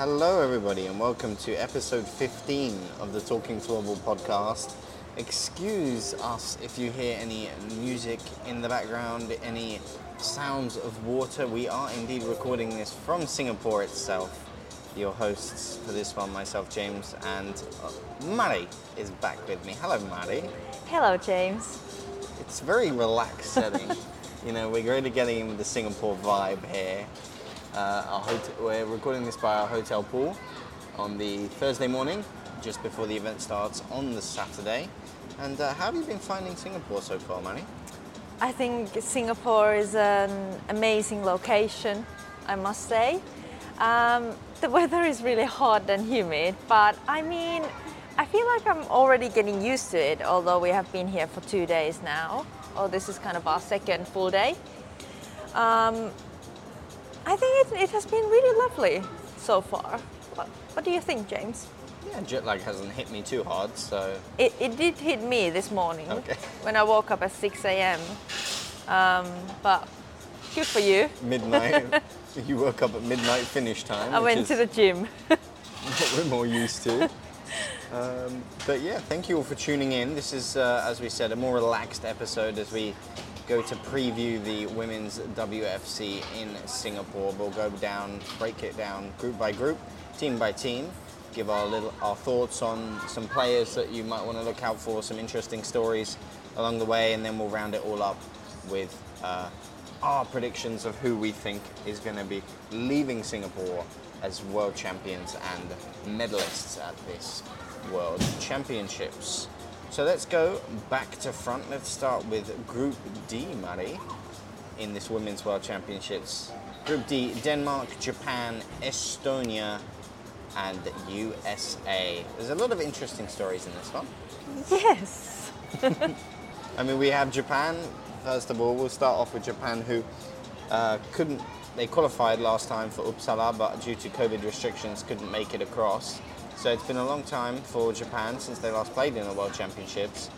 Hello, everybody, and welcome to episode 15 of the Talking Floorball podcast. Excuse us if you hear any music in the background, any sounds of water. We are indeed recording this from Singapore itself. Your hosts for this one, myself, James, and uh, Mari is back with me. Hello, Mari. Hello, James. It's a very relaxed setting. you know, we're really getting in with the Singapore vibe here. Uh, our hot- we're recording this by our hotel pool on the Thursday morning, just before the event starts on the Saturday. And uh, how have you been finding Singapore so far, Manny? I think Singapore is an amazing location, I must say. Um, the weather is really hot and humid, but I mean, I feel like I'm already getting used to it, although we have been here for two days now. Oh, this is kind of our second full day. Um, I think it, it has been really lovely so far. What, what do you think, James? Yeah, jet lag hasn't hit me too hard, so It, it did hit me this morning Okay. when I woke up at 6 a.m. Um, but good for you. midnight. you woke up at midnight finish time. I went to the gym. what we're more used to. Um, but yeah, thank you all for tuning in. This is, uh, as we said, a more relaxed episode as we go to preview the women's WFC in Singapore. We'll go down, break it down group by group, team by team, give our little our thoughts on some players that you might want to look out for, some interesting stories along the way, and then we'll round it all up with uh, our predictions of who we think is going to be leaving Singapore as world champions and medalists at this World Championships. So let's go back to front. Let's start with Group D, Mari, in this Women's World Championships. Group D Denmark, Japan, Estonia, and USA. There's a lot of interesting stories in this one. yes. I mean, we have Japan. First of all, we'll start off with Japan, who uh, couldn't. They qualified last time for Uppsala, but due to COVID restrictions, couldn't make it across. So it's been a long time for Japan since they last played in the World Championships,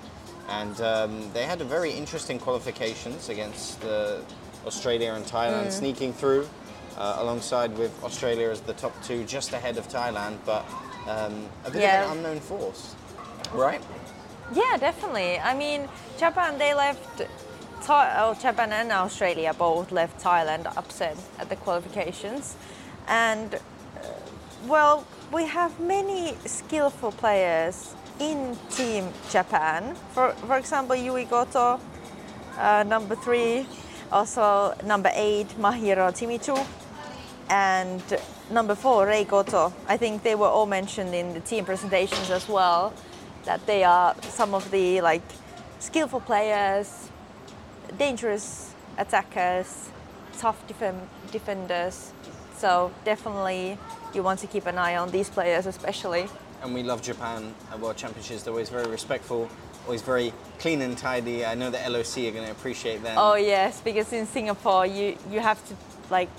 and um, they had a very interesting qualifications against uh, Australia and Thailand, sneaking through uh, alongside with Australia as the top two, just ahead of Thailand, but um, a bit Yeah. of an unknown force, right? Yeah, definitely. I mean, Japan, they left. Thai- oh, Japan and Australia both left Thailand upset at the qualifications. And, uh, well, we have many skillful players in Team Japan. For, for example, Yui Goto, uh, number three, also number eight, Mahiro Timichu, and number four, Rei Goto. I think they were all mentioned in the team presentations as well, that they are some of the like skillful players, dangerous attackers, tough defen- defenders. So definitely you want to keep an eye on these players especially. and we love Japan at World Championships. They're always very respectful, always very clean and tidy. I know the LOC are going to appreciate that. Oh yes, because in Singapore you you have to like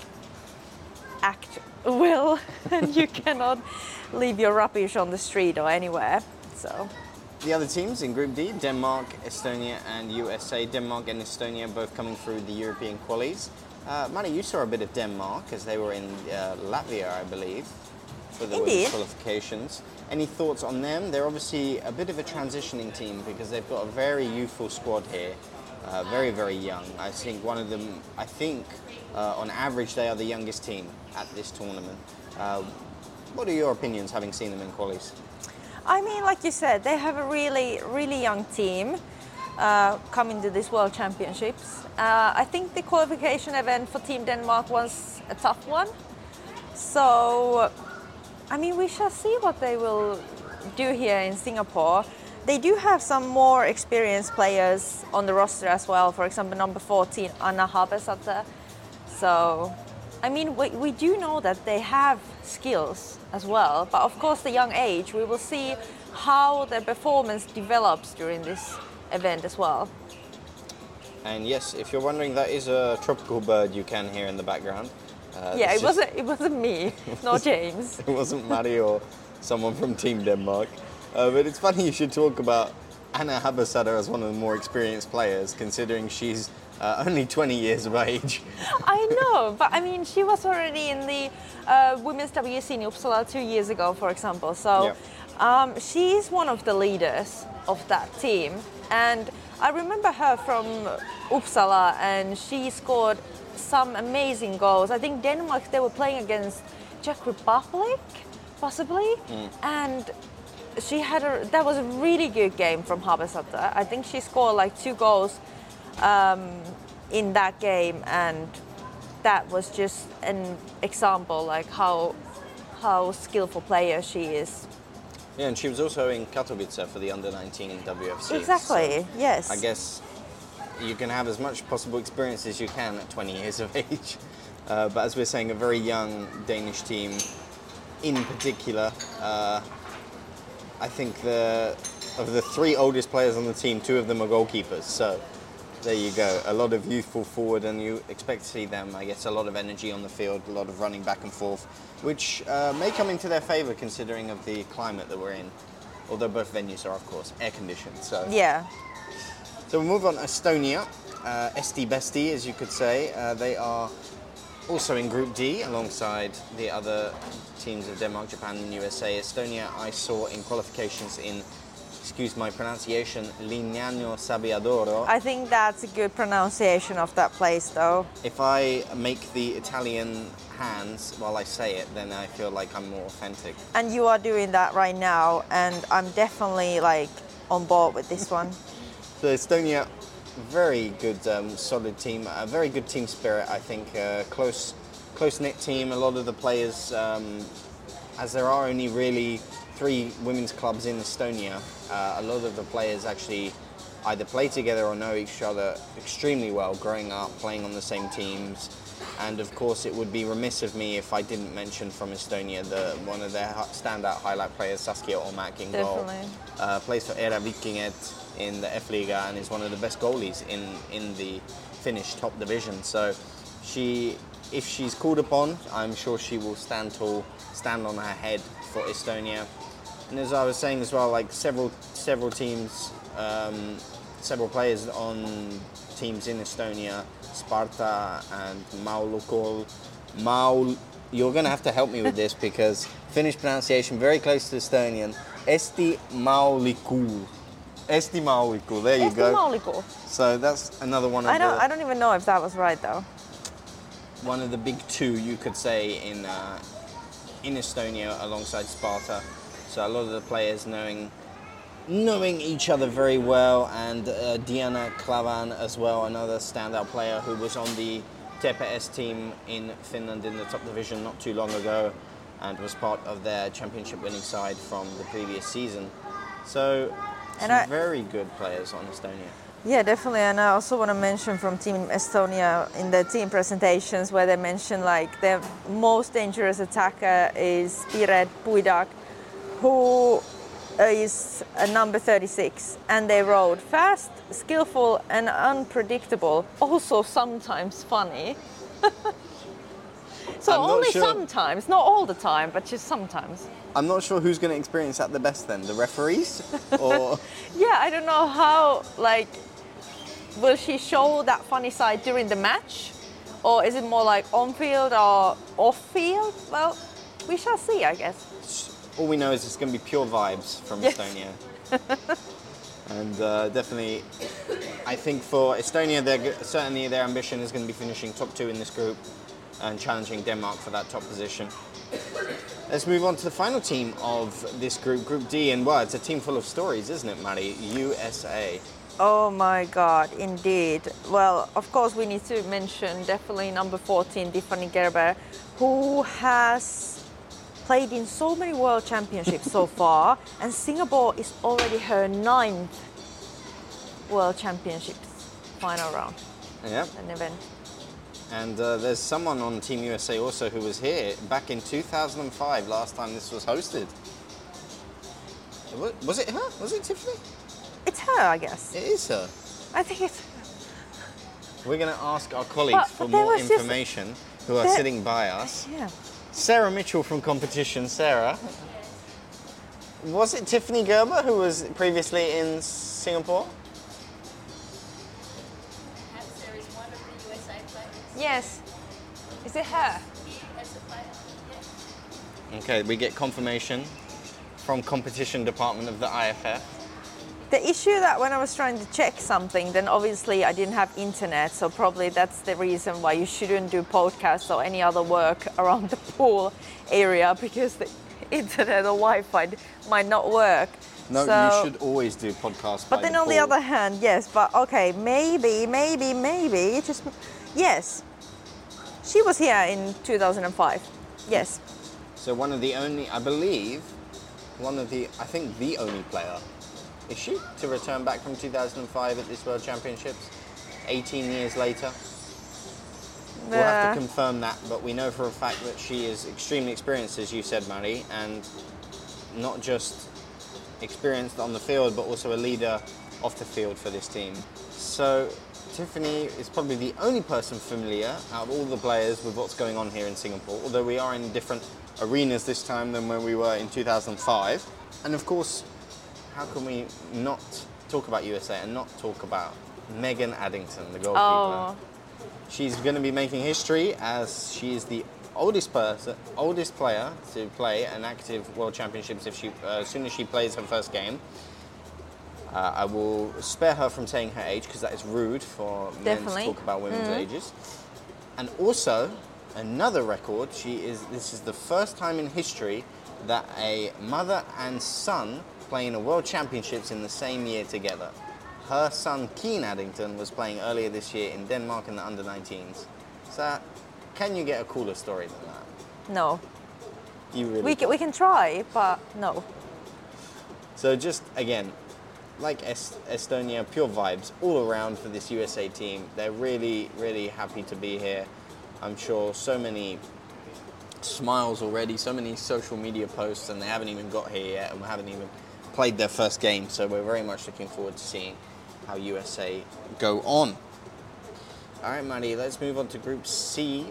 act well and you cannot leave your rubbish on the street or anywhere. So The other teams in Group D Denmark, Estonia, and USA. Denmark and Estonia both coming through the European qualies. Uh, Manny, you saw a bit of Denmark as they were in uh, Latvia, I believe, for the Indeed. qualifications. Any thoughts on them? They're obviously a bit of a transitioning team because they've got a very youthful squad here, uh, very, very young. I think one of them, I think uh, on average, they are the youngest team at this tournament. Uh, what are your opinions having seen them in qualies? I mean, like you said, they have a really, really young team uh, coming to this World Championships. Uh, I think the qualification event for Team Denmark was a tough one. So, I mean, we shall see what they will do here in Singapore. They do have some more experienced players on the roster as well. For example, number 14, Anna Habesata. So, I mean, we, we do know that they have skills as well, but of course, the young age, we will see how their performance develops during this event as well. And yes, if you're wondering, that is a tropical bird you can hear in the background. Uh, yeah, it just- wasn't it wasn't me, not James. It wasn't Mari or someone from Team Denmark. Uh, but it's funny you should talk about Anna Habasada as one of the more experienced players, considering she's uh, only 20 years of age. I know, but I mean, she was already in the uh, women's WC in Uppsala two years ago, for example. So Yep. Um, she is one of the leaders of that team. And I remember her from Uppsala, and she scored some amazing goals. I think Denmark, they were playing against Czech Republic, possibly. And she had a, that was a really good game from Habesata. I think she scored like two goals um, in that game, and that was just an example like how how skillful player she is. Yeah, and she was also in Katowice for the under 19 WFC. Exactly. so yes. I guess you can have as much possible experience as you can at 20 years of age. Uh, but as we're saying, a very young Danish team in particular. Uh, I think the of the three oldest players on the team, two of them are goalkeepers. So there you go. A lot of youthful forward, and you expect to see them. I guess a lot of energy on the field, a lot of running back and forth, which uh, may come into their favour considering of the climate that we're in. Although both venues are, of course, air conditioned. So Yeah. so we'll move on. To Estonia, uh, SD Bestie, as you could say. Uh, they are also in Group D alongside the other teams of Denmark, Japan, and USA. Estonia, I saw in qualifications in, excuse my pronunciation, Lignano Sabbiadoro. I think that's a good pronunciation of that place, though. If I make the Italian hands while I say it, then I feel like I'm more authentic. And you are doing that right now, and I'm definitely like on board with this one. So Estonia, very good, um, solid team. A very good team spirit, I think. Uh, close, close knit team. A lot of the players, um, as there are only really three women's clubs in Estonia, uh, a lot of the players actually either play together or know each other extremely well, growing up, playing on the same teams. And of course, it would be remiss of me if I didn't mention from Estonia the one of their standout highlight players, Saskia Omak, in goal Definitely. uh, plays for EräViikingit in the F Liga and is one of the best goalies in, in the Finnish top division. So she, if she's called upon, I'm sure she will stand tall, stand on her head for Estonia. And as I was saying as well, like several several teams, um, several players on teams in Estonia, Sparta and Maulukol. Maul, you're going to have to help me with this because Finnish pronunciation very close to Estonian. Esti Maulikul. Esti Maulikul. There you Esti go. Maulikul. So that's another one of I don't, the I don't even know if that was right though. one of the big two you could say in uh, in Estonia alongside Sparta. So a lot of the players knowing knowing each other very well, and uh, Diana Klavan as well, another standout player who was on the TPS team in Finland in the top division not too long ago, and was part of their championship winning side from the previous season. So some I- very good players on Estonia. Yeah, definitely. And I also want to mention from Team Estonia in the team presentations where they mention like the most dangerous attacker is Piret Puidak, who is a number 36. And they rode fast, skillful, and unpredictable. Also, sometimes funny. so I'm only sure- sometimes, not all the time, but just sometimes. I'm not sure who's going to experience that the best then, the referees or. Yeah, I don't know how, like, will she show that funny side during the match? Or is it more like on field or off field? Well, we shall see, I guess. All we know is it's going to be pure vibes from Yes. Estonia. and uh, definitely, I think for Estonia, they're, certainly their ambition is going to be finishing top two in this group and challenging Denmark for that top position. Let's move on to the final team of this group, Group D. And well, it's a team full of stories, isn't it, Mari? USA. Oh my god, indeed. Well, of course, we need to mention definitely number 14, Tiffany Gerber, who has played in so many world championships so far, and Singapore is already her ninth world championships final round, Yeah. an event. And uh, there's someone on Team USA also who was here back in 2005, last time this was hosted. Was- it her? Was it Tiffany? It's her, I guess. It is her. I think it's. We're going to ask our colleagues But- for but more was just- information who are there- sitting by us. Yeah. Sarah Mitchell from competition. Sarah, was it Tiffany Gerber who was previously in Singapore? Yes. Is it her? Okay, we get confirmation from competition department of the IFF. The issue that when I was trying to check something, then obviously I didn't have internet, so probably that's the reason why you shouldn't do podcasts or any other work around the pool area because the internet or Wi-Fi might not work. No, So- you should always do podcasts. But then on the other hand, yes, but okay, maybe, maybe, maybe, just yes. She was here in 2005. Yes. So one of the only, I believe, one of the, I think the only player, is she, to return back from 2005 at this World Championships, 18 years later. We'll have to confirm that, but we know for a fact that she is extremely experienced, as you said, Mari, and not just experienced on the field, but also a leader off the field for this team. So Tiffany is probably the only person familiar out of all the players with what's going on here in Singapore, although we are in different arenas this time than when we were in 2005. And of course, how can we not talk about USA and not talk about Megan Addington, the goalkeeper? oh, She's going to be making history as she is the oldest person, oldest player to play an active World Championships. If she, uh, as soon as she plays her first game, uh, I will spare her from saying her age because that is rude for men to talk about women's ages. And also, another record. She is. This is the first time in history that a mother and son play in a World Championships in the same year together. Her son Keen Addington was playing earlier this year in Denmark in the under 19s. So, can you get a cooler story than that? no. You really We can, we can try, but no. So just again, like Est- Estonia, pure vibes all around for this USA team. They're really, really happy to be here. I'm sure so many smiles already, so many social media posts, and they haven't even got here yet, and we haven't even played their first game. So we're very much looking forward to seeing how USA go on. All right, Mari, let's move on to Group C.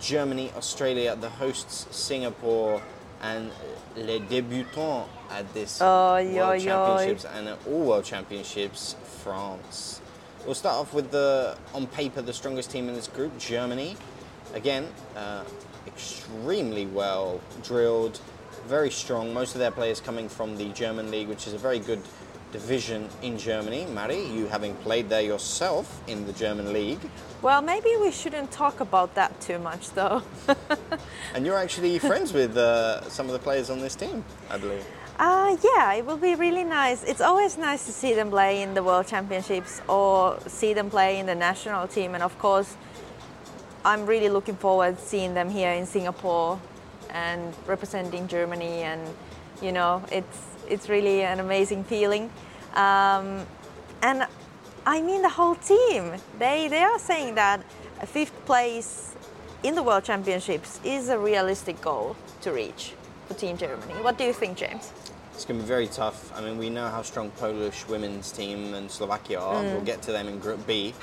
Germany, Australia, the hosts Singapore, and les débutants at this Oy, World oy. Championships and at all World Championships, France. We'll start off with the, on paper, the strongest team in this group, Germany. Again, uh, extremely well drilled, very strong. Most of their players coming from the German league, which is a very good division in Germany. Mari, you having played there yourself in the German league, Well, maybe we shouldn't talk about that too much, though. and you're actually friends with uh, some of the players on this team, I believe. Uh, yeah, it will be really nice. It's always nice to see them play in the World Championships or see them play in the national team. And of course, I'm really looking forward to seeing them here in Singapore and representing Germany. And you know, it's it's really an amazing feeling. Um, and I mean, the whole team. They they are saying that a fifth place in the World Championships is a realistic goal to reach for Team Germany. What do you think, James? It's going to be very tough. I mean, we know how strong Polish women's team and Slovakia are. We'll get to them in Group B,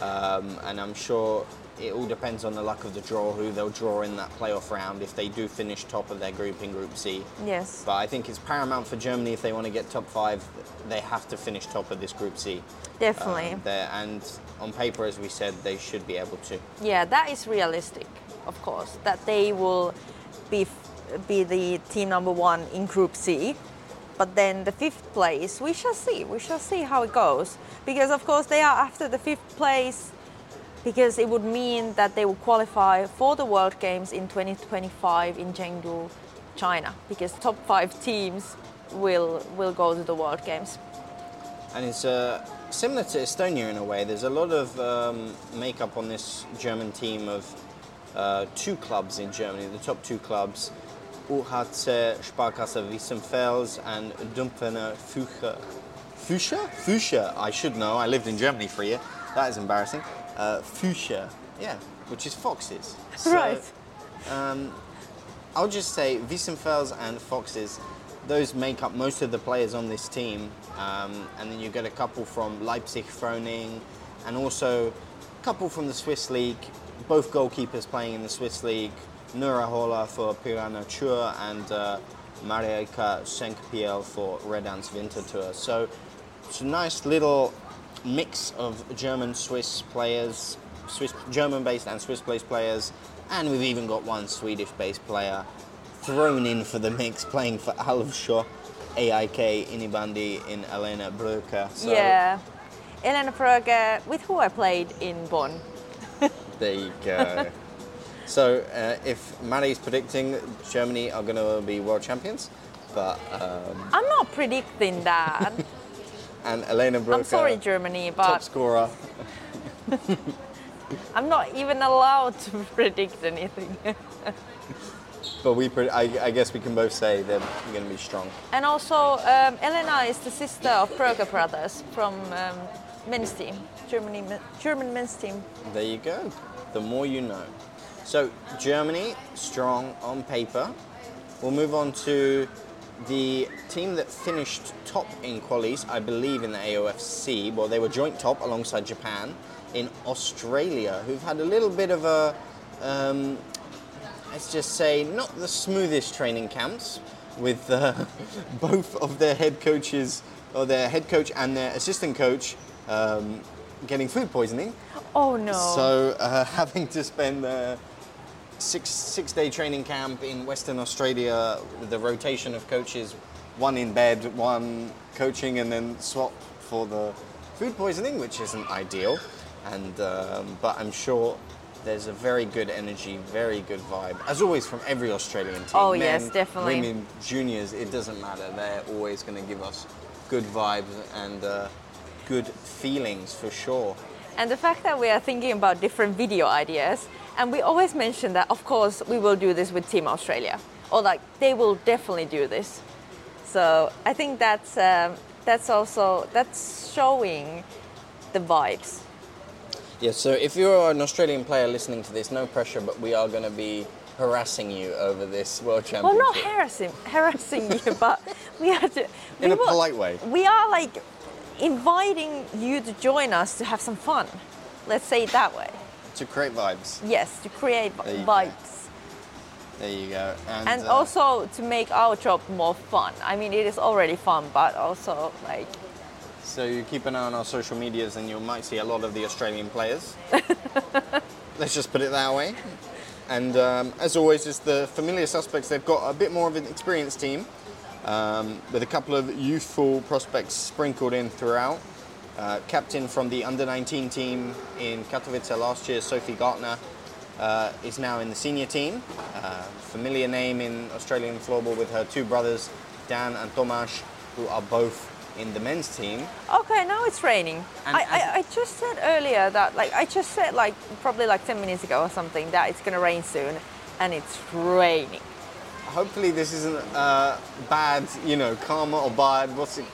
um, and I'm sure it all depends on the luck of the draw, who they'll draw in that playoff round. If they do finish top of their group in Group C, Yes. but I think it's paramount for Germany if they want to get top five. They have to finish top of this Group C. Definitely. Um, there- and on paper, as we said, they should be able to. yeah, that is realistic, of course, that they will be f- be the team number one in Group C. But then the fifth place, we shall see. We shall see how it goes. Because of course they are after the fifth place, because it would mean that they will qualify for the World Games in 2025 in Chengdu, China. Because top five teams will will go to the World Games. And it's uh, similar to Estonia in a way. There's a lot of um, makeup on this German team of uh, two clubs in Germany, the top two clubs, UHC Sparkasse Weißenfels and Dümptener Fücher. Fücher? Fücher, I should know. I lived in Germany for a year. That is embarrassing. Uh, Fücher, yeah, which is foxes. So, Right. Um, I'll just say Weißenfels and Foxes, those make up most of the players on this team. Um, and then you get a couple from Leipzig, Froning, and also a couple from the Swiss League, both goalkeepers playing in the Swiss League. Nura Hola for Piranha Chur and uh, Marieka Senkpiel for Red Ants Winterthur. So it's a nice little mix of German Swiss players Swiss, German-based and Swiss-based players, and we've even got one Swedish-based player thrown in for the mix, playing for Älvsjö, AIK Innebandy in Elena Bröker. So yeah. Elena Bröger, with who I played in Bonn. there you go. so uh, if Mari's predicting Germany are going to be world champions, but um, I'm not predicting that. And Elena Bröker, I'm sorry, Germany, top but scorer. I'm not even allowed to predict anything. But we, I, I guess we can both say they're going to be strong. and also, um, Elena is the sister of Bröger brothers from um, men's team, Germany, German men's team. There you go. The more you know. So Germany strong on paper. We'll move on to the team that finished top in qualies, I believe, in the AOFC. Well, they were joint top alongside Japan in Australia, who've had a little bit of a, um, let's just say, not the smoothest training camps with uh, both of their head coaches, or their head coach and their assistant coach, um, getting food poisoning. Oh no. So uh, having to spend a six six day training camp in Western Australia with the rotation of coaches, one in bed, one coaching, and then swap for the food poisoning, which isn't ideal. And um, but I'm sure there's a very good energy, very good vibe, as always from every Australian team. Oh, Men, yes, definitely. Women, juniors, it doesn't matter. They're always going to give us good vibes and uh, good feelings for sure. And the fact that we are thinking about different video ideas, and we always mention that, of course, we will do this with Team Australia, or like they will definitely do this. So I think that's um, that's also that's showing the vibes. Yeah, so if you're an Australian player listening to this, no pressure, but we are going to be harassing you over this World championship. Well, not harassing harassing you, but we are to, we In a will- polite way. We are like inviting you to join us to have some fun. Let's say it that way. To create vibes. Yes, to create There you go. vibes. There you go. And, and uh, also to make our job more fun. I mean, it is already fun, but also like So you keep an eye on our social medias and you might see a lot of the Australian players. Let's just put it that way. And um, as always, it's the familiar suspects. They've got a bit more of an experienced team um, with a couple of youthful prospects sprinkled in throughout. Uh, captain from the under 19 team in Katowice last year, Sophie Gartner, uh, is now in the senior team. Uh, familiar name in Australian floorball with her two brothers, Dan and Tomasz, who are both in the men's team. okay, now it's raining. I, I, I just said earlier that like I just said like probably like 10 minutes ago or something that it's gonna rain soon, and it's raining. Hopefully, this isn't uh, bad, you know, karma or bad, what's it,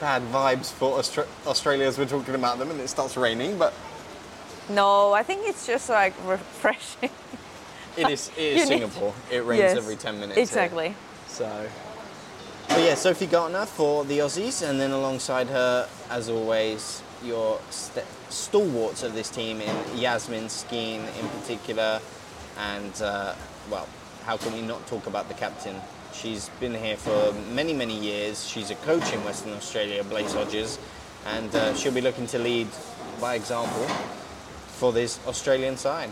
bad vibes for Austra- Australia as we're talking about them and it starts raining, but No, I think it's just like refreshing. it is, it need- Singapore. It rains Yes, every 10 minutes. here. Exactly. So, but yeah, Sophie Gartner for the Aussies, and then alongside her, as always, your st- stalwarts of this team in Yasmin Skeen in particular, and uh, well, how can we not talk about the captain? She's been here for many, many years. She's a coach in Western Australia, Blaze Hodges, and uh, she'll be looking to lead by example for this Australian side.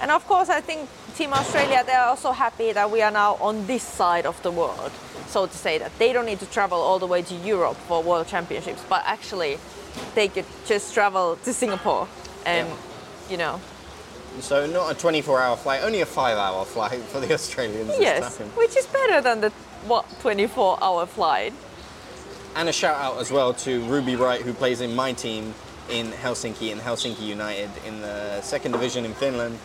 And of course, I think Team Australia, they are also happy that we are now on this side of the world, so to say, that they don't need to travel all the way to Europe for World Championships, but actually they could just travel to Singapore and, Yeah. you know, So not a 24-hour flight, only a five-hour flight for the Australians yes, which is better than the what 24 hour flight. And a shout out as well to Ruby Wright, who plays in my team in Helsinki, in Helsinki United, in the second division in Finland.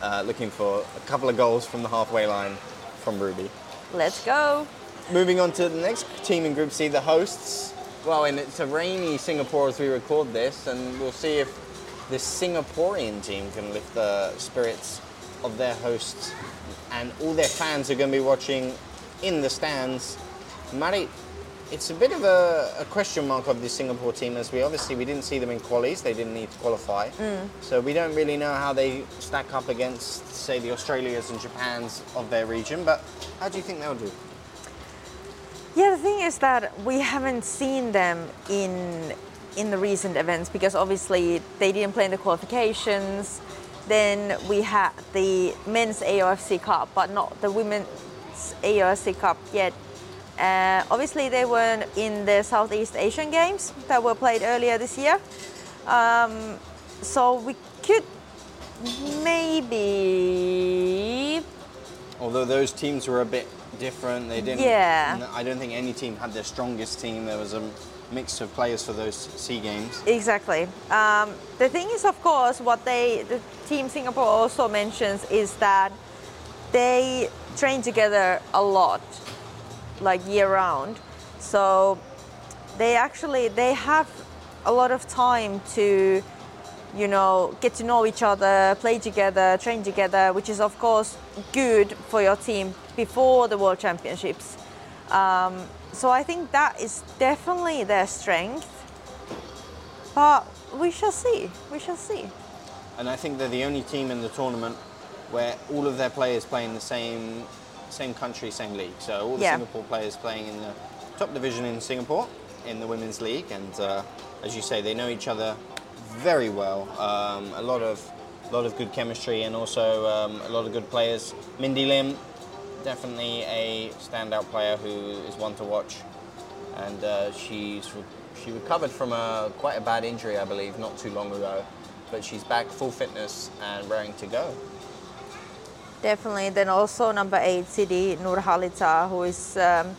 Uh, looking for a couple of goals from the halfway line from Ruby. Let's go. Moving on to the next team in Group C, the hosts. Well, and it's a rainy Singapore as we record this, and we'll see if this Singaporean team can lift the spirits of their hosts and all their fans are going to be watching in the stands. Mari, it's a bit of a, a question mark of the Singapore team as we obviously we didn't see them in qualies, they didn't need to qualify. Mm. So we don't really know how they stack up against, say, the Australias and Japans of their region, but how do you think they'll do? Yeah, the thing is that we haven't seen them in in the recent events because obviously they didn't play in the qualifications. Then we had the men's AOFC Cup, but not the women's AOFC Cup yet. Uh, obviously, they were in the Southeast Asian Games that were played earlier this year. Um, so we could maybe Although those teams were a bit different, they didn't. Yeah. I don't think any team had their strongest team. There was a mix of players for those Sea Games. Exactly. Um, the thing is, of course, what they the team Singapore also mentions is that they train together a lot, like year round. So they actually they have a lot of time to, you know, get to know each other, play together, train together, which is of course good for your team before the World Championships. Um, so I think that is definitely their strength. But we shall see. We shall see. And I think they're the only team in the tournament where all of their players play in the same same country, same league. So all the Yeah. Singapore players playing in the top division in Singapore in the women's league, and uh, as you say, they know each other very well. Um, a lot of lot of good chemistry and also um, a lot of good players. Mindy Lim, definitely a standout player who is one to watch, and uh, she's she recovered from a quite a bad injury, I believe, not too long ago, but she's back full fitness and raring to go. Definitely. Then also number eight, Siti Nurhalita, who is um,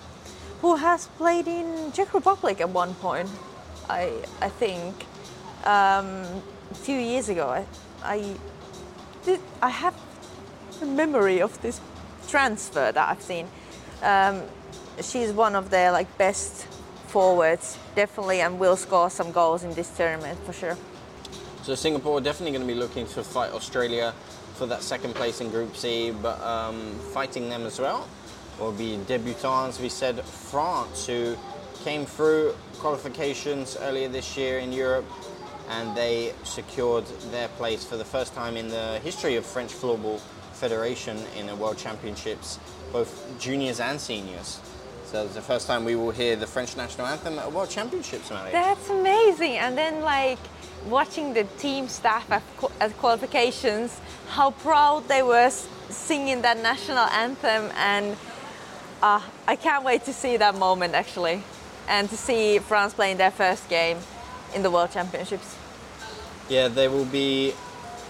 who has played in Czech Republic at one point. I I think um, a few years ago. I I, did, I have a memory of this transfer that I've seen. Um, she's one of their like best forwards, definitely, and will score some goals in this tournament for sure. So Singapore definitely going to be looking to fight Australia for that second place in Group C, but um, fighting them as well will be debutants. We said France, who came through qualifications earlier this year in Europe, and they secured their place for the first time in the history of French Floorball Federation in the World Championships, both juniors and seniors. So it's the first time we will hear the French national anthem at World Championships. That's amazing. And then like watching the team staff at, at qualifications, how proud they were singing that national anthem, and uh, I can't wait to see that moment actually, and to see France playing their first game in the World Championships. Yeah, they will be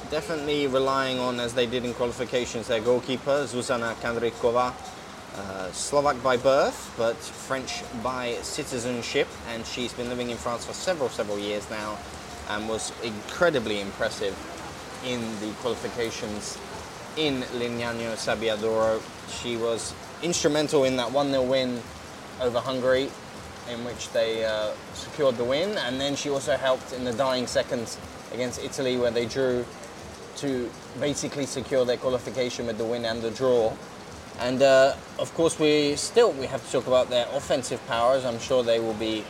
definitely relying on, as they did in qualifications, their goalkeeper, Zuzana Kandrikova. Uh, Slovak by birth, but French by citizenship, and she's been living in France for several, several years now, and was incredibly impressive in the qualifications in Lignano Sabbiadoro. She was instrumental in that 1 0 win over Hungary, in which they uh, secured the win, and then she also helped in the dying seconds against Italy, where they drew to basically secure their qualification with the win and the draw. And uh, of course, we still we have to talk about their offensive powers. I'm sure they will be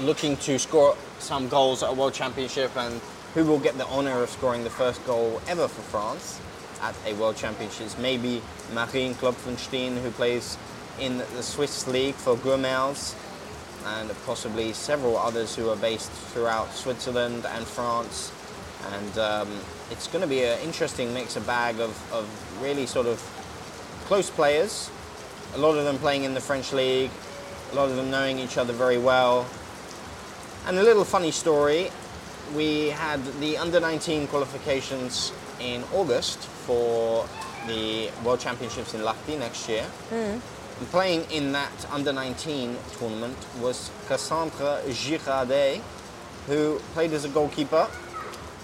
looking to score some goals at a World Championship, and who will get the honour of scoring the first goal ever for France at a World Championships? Maybe Marine Klopfenstein, who plays in the Swiss league for Gourmels, and possibly several others who are based throughout Switzerland and France. And um, it's going to be an interesting mix, a bag of, of really sort of close players, a lot of them playing in the French league, a lot of them knowing each other very well. And a little funny story we had the under 19 qualifications in August for the World Championships in Lahti next year. And playing in that under 19 tournament was Cassandra Girardet, who played as a goalkeeper,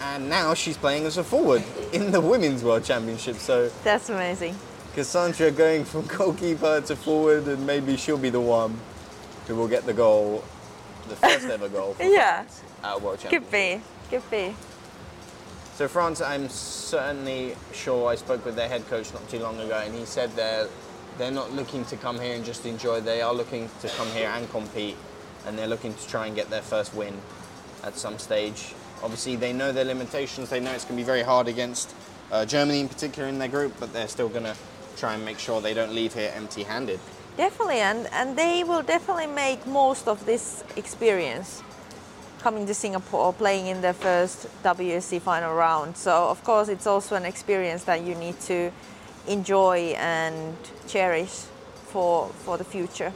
and now she's playing as a forward in the Women's World Championship. So That's amazing. Cassandra going from goalkeeper to forward, and maybe she'll be the one who will get the goal, the first ever goal for Yeah. France at World Championship. Could be. Could be. So France, I'm certainly sure. I spoke with their head coach not too long ago, and he said they're they're not looking to come here and just enjoy. They are looking to come here and compete, and they're looking to try and get their first win at some stage. Obviously, they know their limitations. They know it's going to be very hard against uh, Germany in particular in their group, but they're still going to try and make sure they don't leave here empty-handed. Definitely, and, and they will definitely make most of this experience. coming to Singapore, playing in their first WSC final round. So of course, it's also an experience that you need to enjoy and cherish for for the future.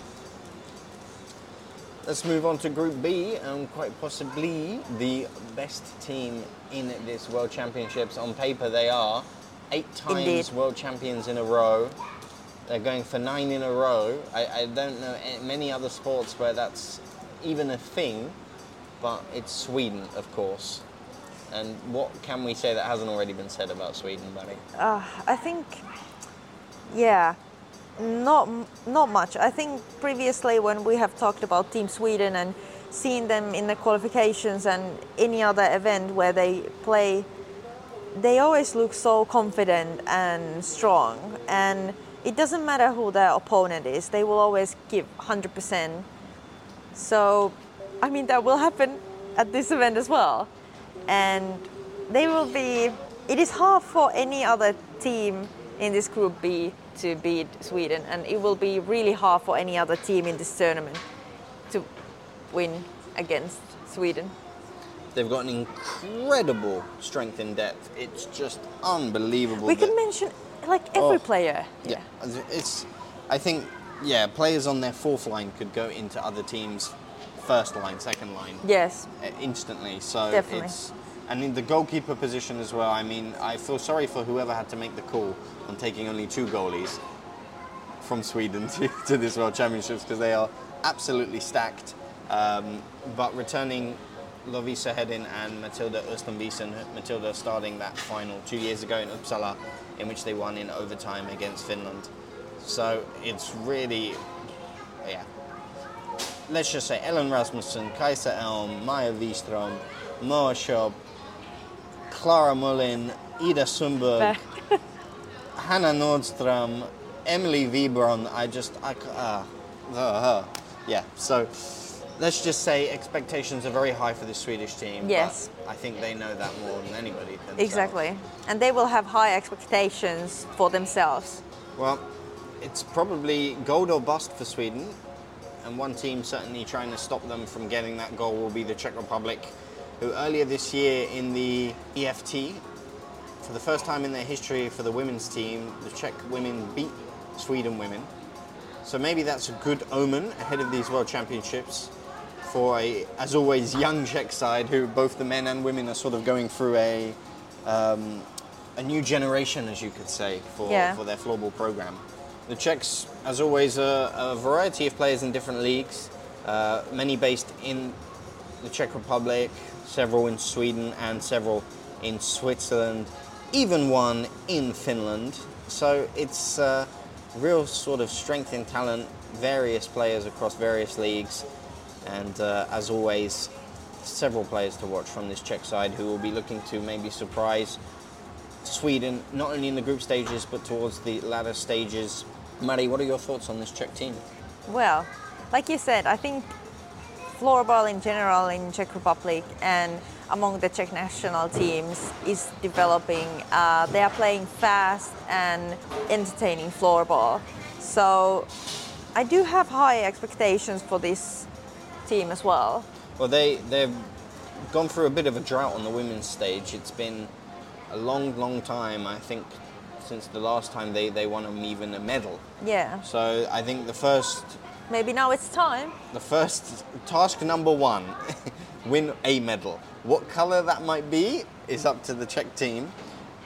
Let's move on to Group B and quite possibly the best team in this World Championships. On paper, they are eight times Indeed. world champions in a row. They're going for nine in a row. I, I don't know many other sports where that's even a thing, but it's Sweden, of course. And what can we say that hasn't already been said about Sweden, buddy? Uh, I think, yeah, not not much. I think previously when we have talked about Team Sweden and seen them in the qualifications and any other event where they play, they always look so confident and strong. And it doesn't matter who their opponent is; they will always give 100%. So, I mean, that will happen at this event as well. And they will be, it is hard for any other team in this Group B to beat Sweden, and it will be really hard for any other team in this tournament to win against Sweden. They've got an incredible strength in depth. It's just unbelievable. We can mention like every Oh, player. Yeah, it's. I think yeah, players on their fourth line could go into other teams' first line, second line Yes. uh, instantly. So Definitely. it's and in the goalkeeper position as well. I mean, I feel sorry for whoever had to make the call on taking only two goalies from Sweden to, to this World Championships because they are absolutely stacked. Um, but returning Lovisa Hedin and Matilda Östenviesen, Matilda starting that final two years ago in Uppsala, in which they won in overtime against Finland. So it's really, yeah. Let's just say Ellen Rasmussen, Kajsa Elm, Maya Wistrom, Moa Schob, Clara Mullin, Ida Sundberg, Hannah Nordstrom, Emily Vibron. I just, I, uh, uh, yeah. So let's just say expectations are very high for the Swedish team. Yes. I think they know that more than anybody. Themselves. Exactly. And they will have high expectations for themselves. Well, it's probably gold or bust for Sweden, and one team certainly trying to stop them from getting that goal will be the Czech Republic, who earlier this year in the EFT, for the first time in their history for the women's team, the Czech women beat Sweden women. So maybe that's a good omen ahead of these World Championships for a, as always, young Czech side who both the men and women are sort of going through a um, a new generation, as you could say, for, Yeah. for their floorball program. The Czechs, as always, are a variety of players in different leagues, uh, many based in the Czech Republic, several in Sweden, and several in Switzerland, even one in Finland. So it's uh, real sort of strength in talent, various players across various leagues, and uh, as always, several players to watch from this Czech side who will be looking to maybe surprise Sweden, not only in the group stages but towards the latter stages. Mari, what are your thoughts on this Czech team? Well, like you said, I think floorball in general in Czech Republic and among the Czech national teams is developing. Uh, they are playing fast and entertaining floorball. So I do have high expectations for this team as well. Well, they they've gone through a bit of a drought on the women's stage. It's been a long, long time. I think since the last time they they won them even a medal. Yeah, So I think the first maybe now it's time. the first task number one, win a medal. What color that might be is up to the Czech team,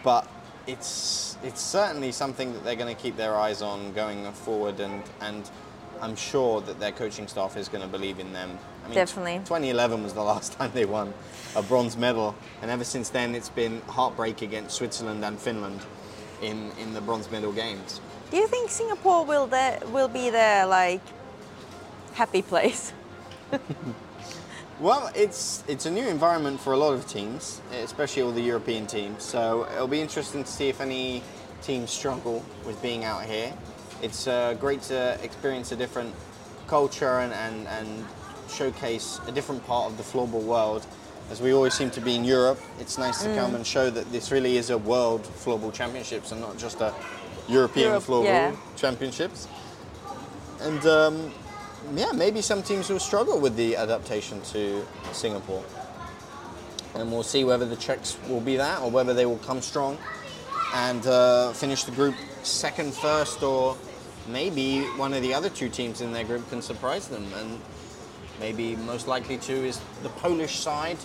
but it's it's certainly something that they're going to keep their eyes on going forward, and and I'm sure that their coaching staff is going to believe in them. I mean, Definitely. 2011 was the last time they won a bronze medal, and ever since then it's been heartbreak against Switzerland and Finland in in the bronze medal games. Do you think Singapore will there will be there like happy place? Well, it's it's a new environment for a lot of teams, especially all the European teams. So it'll be interesting to see if any teams struggle with being out here. It's uh, great to experience a different culture and, and, and showcase a different part of the floorball world. As we always seem to be in Europe, it's nice to come and show that this really is a world floorball championships and not just a European Europe, floorball yeah. championships. And um, yeah, maybe some teams will struggle with the adaptation to Singapore. And we'll see whether the Czechs will be that or whether they will come strong and uh, finish the group second, first, or maybe one of the other two teams in their group can surprise them. And maybe most likely to is the Polish side,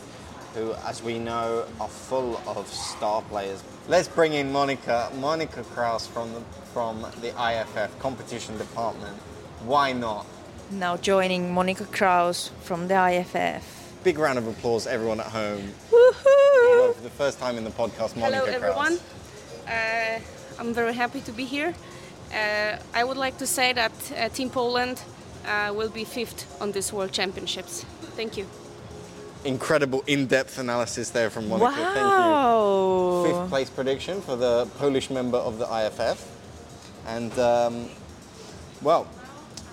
who, as we know, are full of star players. Let's bring in Monica, Monica Kraus from the from the IFF competition department. Why not? Now joining Monica Kraus from the IFF. Big round of applause, everyone at home. Woohoo! Well, for the first time in the podcast, Monica Hello, everyone. Kraus. Uh, I'm very happy to be here. Uh, I would like to say that uh, Team Poland uh, will be fifth on this World Championships. Thank you. Incredible in-depth analysis there from Monica. Thank you. Wow! Fifth place prediction for the Polish member of the IFF. And, um, well,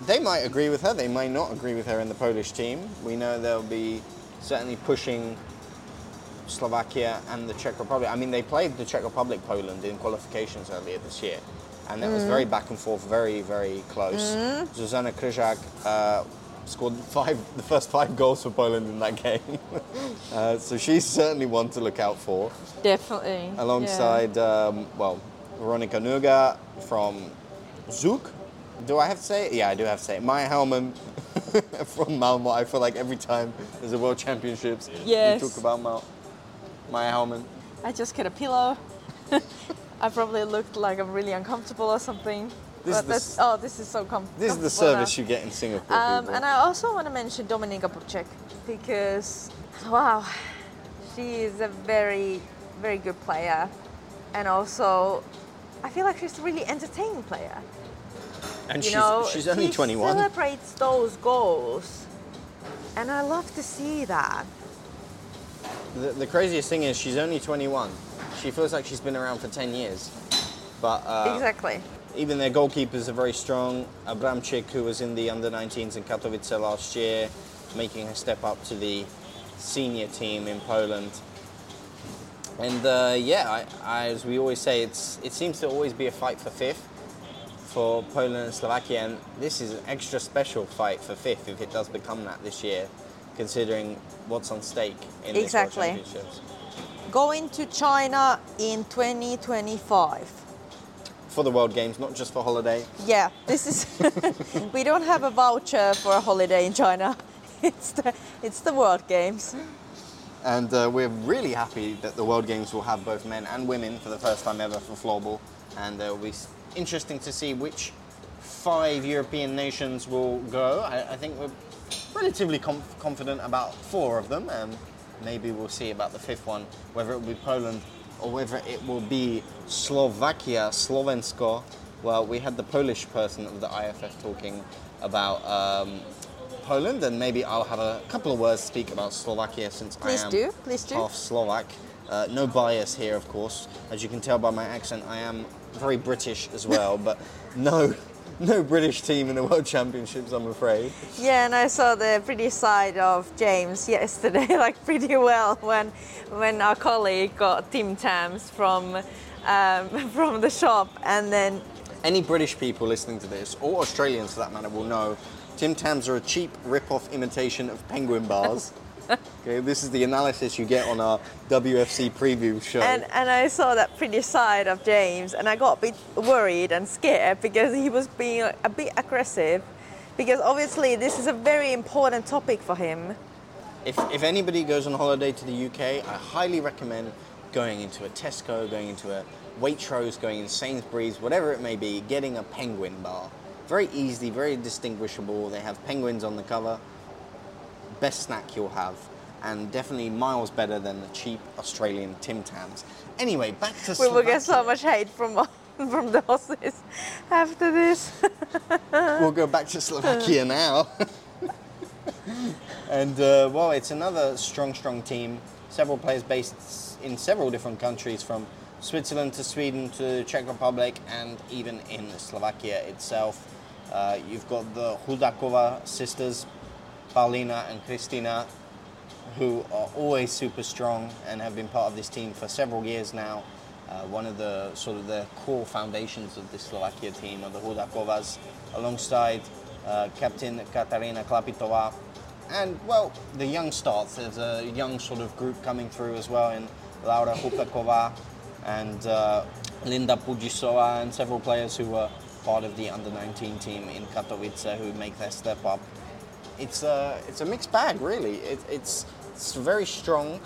they might agree with her, they might not agree with her in the Polish team. We know they'll be certainly pushing Slovakia and the Czech Republic. I mean, they played the Czech Republic Poland in qualifications earlier this year. And that was very back and forth, very, very close. Zuzana Kryzak uh, scored five, the first five goals for Poland in that game. uh, so she's certainly one to look out for Definitely. alongside, um, well, Veronica Nuga from Zug. Do I have to say it? Yeah, I do have to say it. Maya Hellman from Malmo. I feel like every time there's a World Championships, Yes. we talk about Mal- Maya Hellman. I just get a pillow. I probably looked like I'm really uncomfortable or something. This is but that's, oh, this is so comfortable. This is the comfortable now. service you get in Singapore. Um, and I also want to mention Dominika Burček because, wow, she is a very, very good player. And also, I feel like she's a really entertaining player. And you she's, know, she's only she 21. celebrates those goals. And I love to see that. The, the craziest thing is she's only 21. She feels like she's been around for 10 years. But uh, exactly. even their goalkeepers are very strong. Abramczyk, who was in the under 19s in Katowice last year, making a step up to the senior team in Poland. And uh, yeah, I, I, as we always say, it's it seems to always be a fight for fifth for Poland and Slovakia, and this is an extra special fight for fifth if it does become that this year, considering what's on stake in Exactly. this World Championships. Going to China in 2025. For the World Games, not just for holiday. Yeah, this is. we don't have a voucher for a holiday in China. It's the it's the World Games. And uh, we're really happy that the World Games will have both men and women for the first time ever for floorball. And uh, it'll be interesting to see which five European nations will go. I, I think we're relatively conf- confident about four of them. And maybe we'll see about the fifth one, whether it will be Poland or whether it will be Slovakia, Slovensko. Well, we had the Polish person of the IFF talking about um, Poland, and maybe I'll have a couple of words to speak about Slovakia since Please I am do, please do. half Slovak. Uh, no bias here, of course. As you can tell by my accent, I am very British as well, but no, no British team in the World Championships, I'm afraid. Yeah, and I saw the British side of James yesterday, like pretty well when when our colleague got Tim Tams from um, from the shop, and then Any British people listening to this, or Australians for that matter, will know Tim Tams are a cheap rip-off imitation of penguin bars. Okay, this is the analysis you get on our WFC preview show. and and I saw that pretty side of James, and I got a bit worried and scared because he was being a bit aggressive, because obviously this is a very important topic for him. If, if anybody goes on holiday to the UK, I highly recommend going into a Tesco, going into a Waitrose, going in Sainsbury's, whatever it may be, getting a penguin bar. Very easy, very distinguishable. They have penguins on the cover. Best snack you'll have, and definitely miles better than the cheap Australian Tim Tams. Anyway, back to We will get so much hate from from the horses after this. we'll go back to Slovakia now. and uh, well, it's another strong, strong team. Several players based in several different countries, from Switzerland to Sweden to Czech Republic, and even in Slovakia itself. Uh, you've got the Hudakova sisters, Paulina and Kristina, who are always super strong and have been part of this team for several years now. Uh, one of the sort of the core foundations of the Slovakia team are the Hudakovas, alongside uh, captain Katarina Klapitova, and well, the young starts. There's a young sort of group coming through as well in Laura Hupekova and uh, Linda Pujisova and several players who were part of the under 19 team in Katowice who make their step up. It's a, it's a mixed bag, really. It, it's, it's very strong,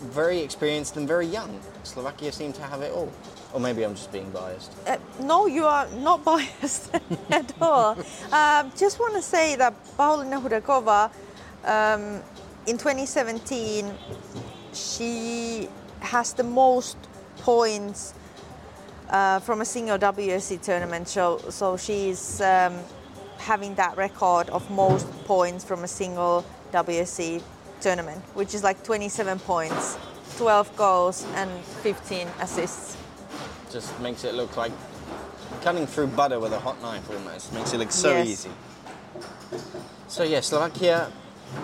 very experienced, and very young. Slovakia seem to have it all. Or maybe I'm just being biased. Uh, no, you are not biased at all. Um, just want to say that Paulina Hudakova um, in 2017 she has the most points uh, from a single WSC tournament. So, so she's um, having that record of most points from a single WSC tournament, which is like 27 points, 12 goals, and 15 assists. Just makes it look like cutting through butter with a hot knife almost. Makes it look so Yes. easy. So yeah, Slovakia.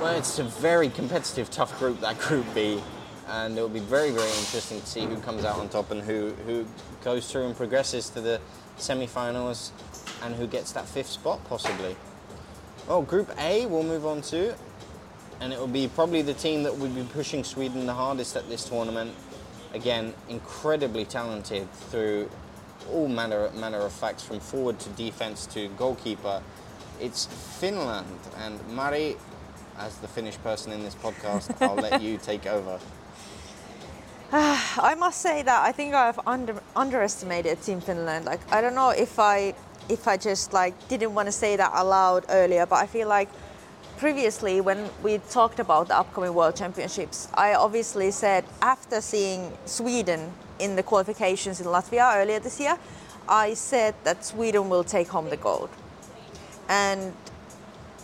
Well, it's a very competitive, tough group. That Group B, and it will be very, very interesting to see who comes out on top and who who goes through and progresses to the semi-finals, and who gets that fifth spot possibly. Well, Group A we'll move on to, and it will be probably the team that will be pushing Sweden the hardest at this tournament. Again, incredibly talented through all manner manner of facts, from forward to defense to goalkeeper. It's Finland, and Mari, as the Finnish person in this podcast, I'll let you take over. I must say that I think I've under, underestimated Team Finland. Like I don't know if I if I just like didn't want to say that aloud earlier, but I feel like previously when we talked about the upcoming World Championships, I obviously said after seeing Sweden in the qualifications in Latvia earlier this year, I said that Sweden will take home the gold. And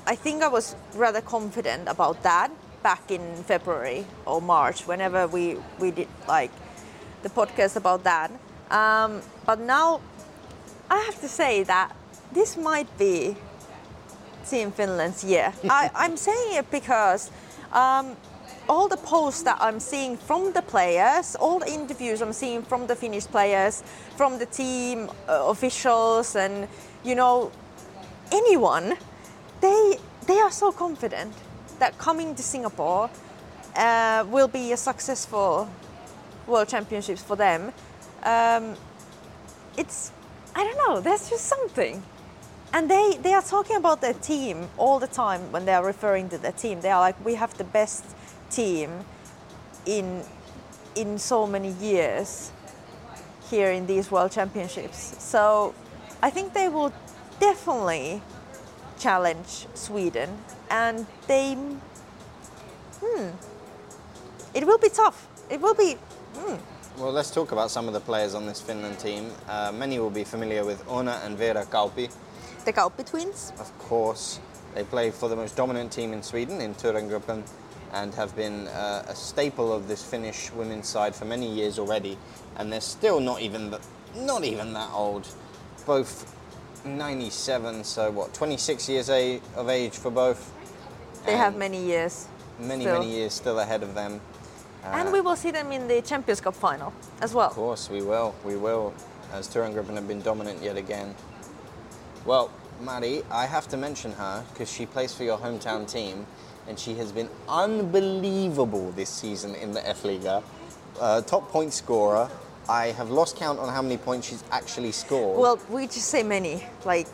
I think I was rather confident about that back in February or March, whenever we, we did like the podcast about that. Um, but now I have to say that this might be Team Finland's year. I, I'm saying it because um, all the posts that I'm seeing from the players, all the interviews I'm seeing from the Finnish players, from the team uh, officials, and you know, anyone, they they are so confident that coming to Singapore uh, will be a successful World Championships for them. Um, it's I don't know. There's just something, and they they are talking about their team all the time when they are referring to their team. They are like, we have the best team in in so many years here in these World Championships. So I think they will definitely challenge Sweden, and they. Hmm. It will be tough. It will be. Hmm. Well, let's talk about some of the players on this Finland team. Uh, many will be familiar with Ona and Vera Kauppi. The Kauppi twins. Of course, they play for the most dominant team in Sweden, in Thorengruppen, and have been uh, a staple of this Finnish women's side for many years already. And they're still not even th- not even that old. Both 97, so what, 26 years of age for both. They have many years. many, still. many years still ahead of them. And we will see them in the Champions Cup final as well. Of course, we will. We will, as Thorengruppen have been dominant yet again. Well, Mari, I have to mention her because she plays for your hometown team, and she has been unbelievable this season in the F Liga. Uh, top point scorer. I have lost count on how many points she's actually scored. Well, we just say many. Like,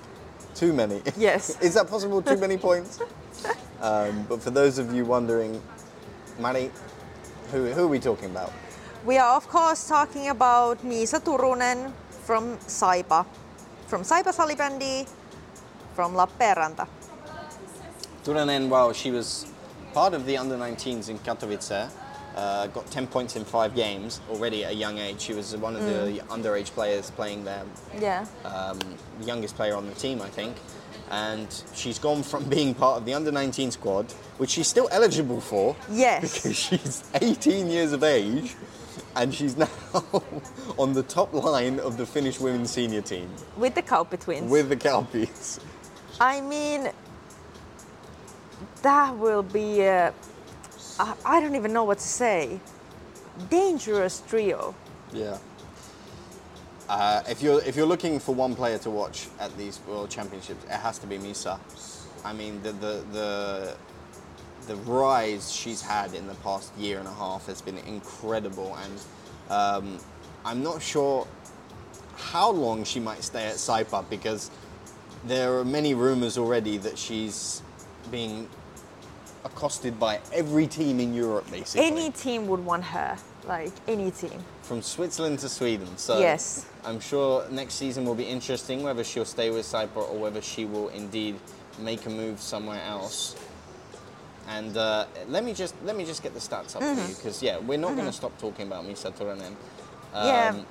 too many. Yes. Is that possible? Too many points? Um, but for those of you wondering, Mari, who, who are we talking about? we are of course talking about Misa Turunen from Saipa, from Saipa Salibandy, from Lappeenranta. Turunen, well, she was part of the under 19s in Katowice. Uh, got 10 points in five games already at a young age. She was one of the underage players playing there, Yeah. um, youngest player on the team, I think. And she's gone from being part of the under 19 squad, which she's still eligible for Yes. because she's 18 years of age, and she's now on the top line of the Finnish women's senior team With the Kauppi twins. with the Kauppis. I mean, that will be. A, I, I don't even know what to say. Dangerous trio. Yeah. Uh, if you're if you're looking for one player to watch at these World Championships, it has to be Misa. I mean, the the the the rise she's had in the past year and a half has been incredible, and um, I'm not sure how long she might stay at Saipa because there are many rumors already that she's being accosted by every team in Europe, basically. Any team would want her, like any team. From Switzerland to Sweden. So Yes. I'm sure next season will be interesting whether she'll stay with Saipa or whether she will indeed make a move somewhere else. And uh, let me just let me just get the stats up Mm-hmm. for you because yeah, we're not going to stop talking about Misa Turunen. yeah, Um,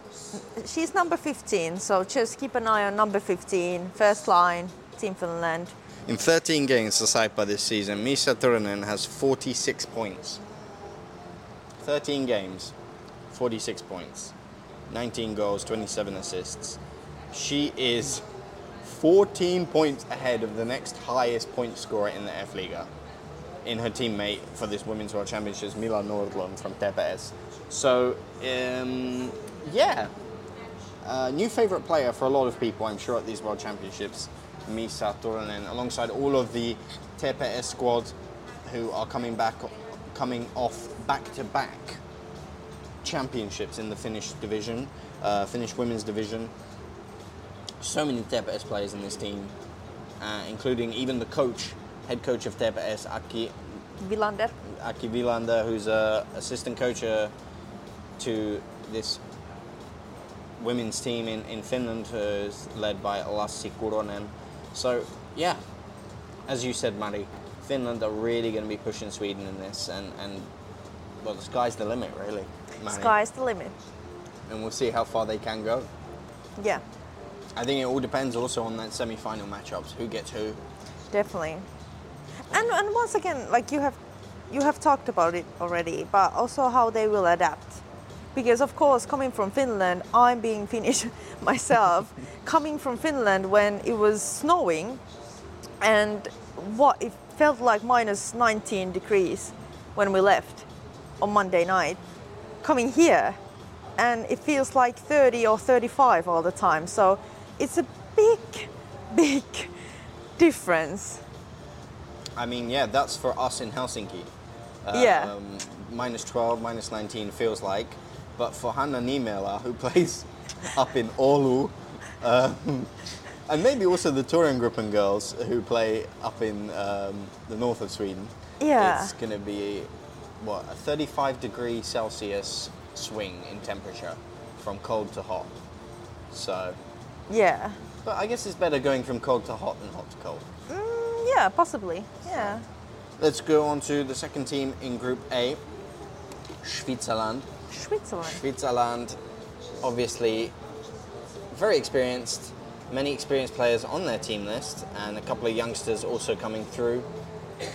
she's number 15, so just keep an eye on number 15, first line, Team Finland. In 13 games for Saipa this season, Misa Turunen has 46 points. 13 games, 46 points, 19 goals, 27 assists. She is 14 points ahead of the next highest point scorer in the F Liga, in her teammate for this Women's World Championships, Mila Nordlund from TPS. So, um, yeah, uh, new favourite player for a lot of people, I'm sure, at these World Championships, Misa Turunen, alongside all of the TPS squad who are coming back, coming off back-to-back championships in the Finnish division, uh, Finnish women's division. So many TPS players in this team, uh, including even the coach, head coach of TPS, Aki Vilander. Aki Vilander, who's a assistant coach uh, to this women's team in, in Finland, who's led by Lassi Kuronen. So, yeah, as you said, Mari, Finland are really going to be pushing Sweden in this, and, and well, the sky's the limit, really. Mari. Sky's the limit. And we'll see how far they can go. Yeah, I think it all depends also on that semi-final matchups, who gets who. definitely. And and once again, like you have you have talked about it already, but also how they will adapt. Because of course, coming from Finland, I'm being Finnish myself. coming from Finland when it was snowing, and what it felt like minus 19 degrees when we left on Monday night. Coming here, and it feels like 30 or 35 all the time. So it's a big, big difference. I mean, yeah, that's for us in Helsinki. Yeah. Um, minus 12, minus 19 feels like. But for Hanna Niemela, who plays up in Oulu, um, and maybe also the Thorengruppen girls who play up in um, the north of Sweden, Yeah. it's going to be, what, a 35 degree Celsius swing in temperature from cold to hot. So, Yeah. but I guess it's better going from cold to hot than hot to cold. Mm, yeah, possibly. Yeah. Let's go on to the second team in Group A, Switzerland. Switzerland. Switzerland, obviously, very experienced, many experienced players on their team list, and a couple of youngsters also coming through.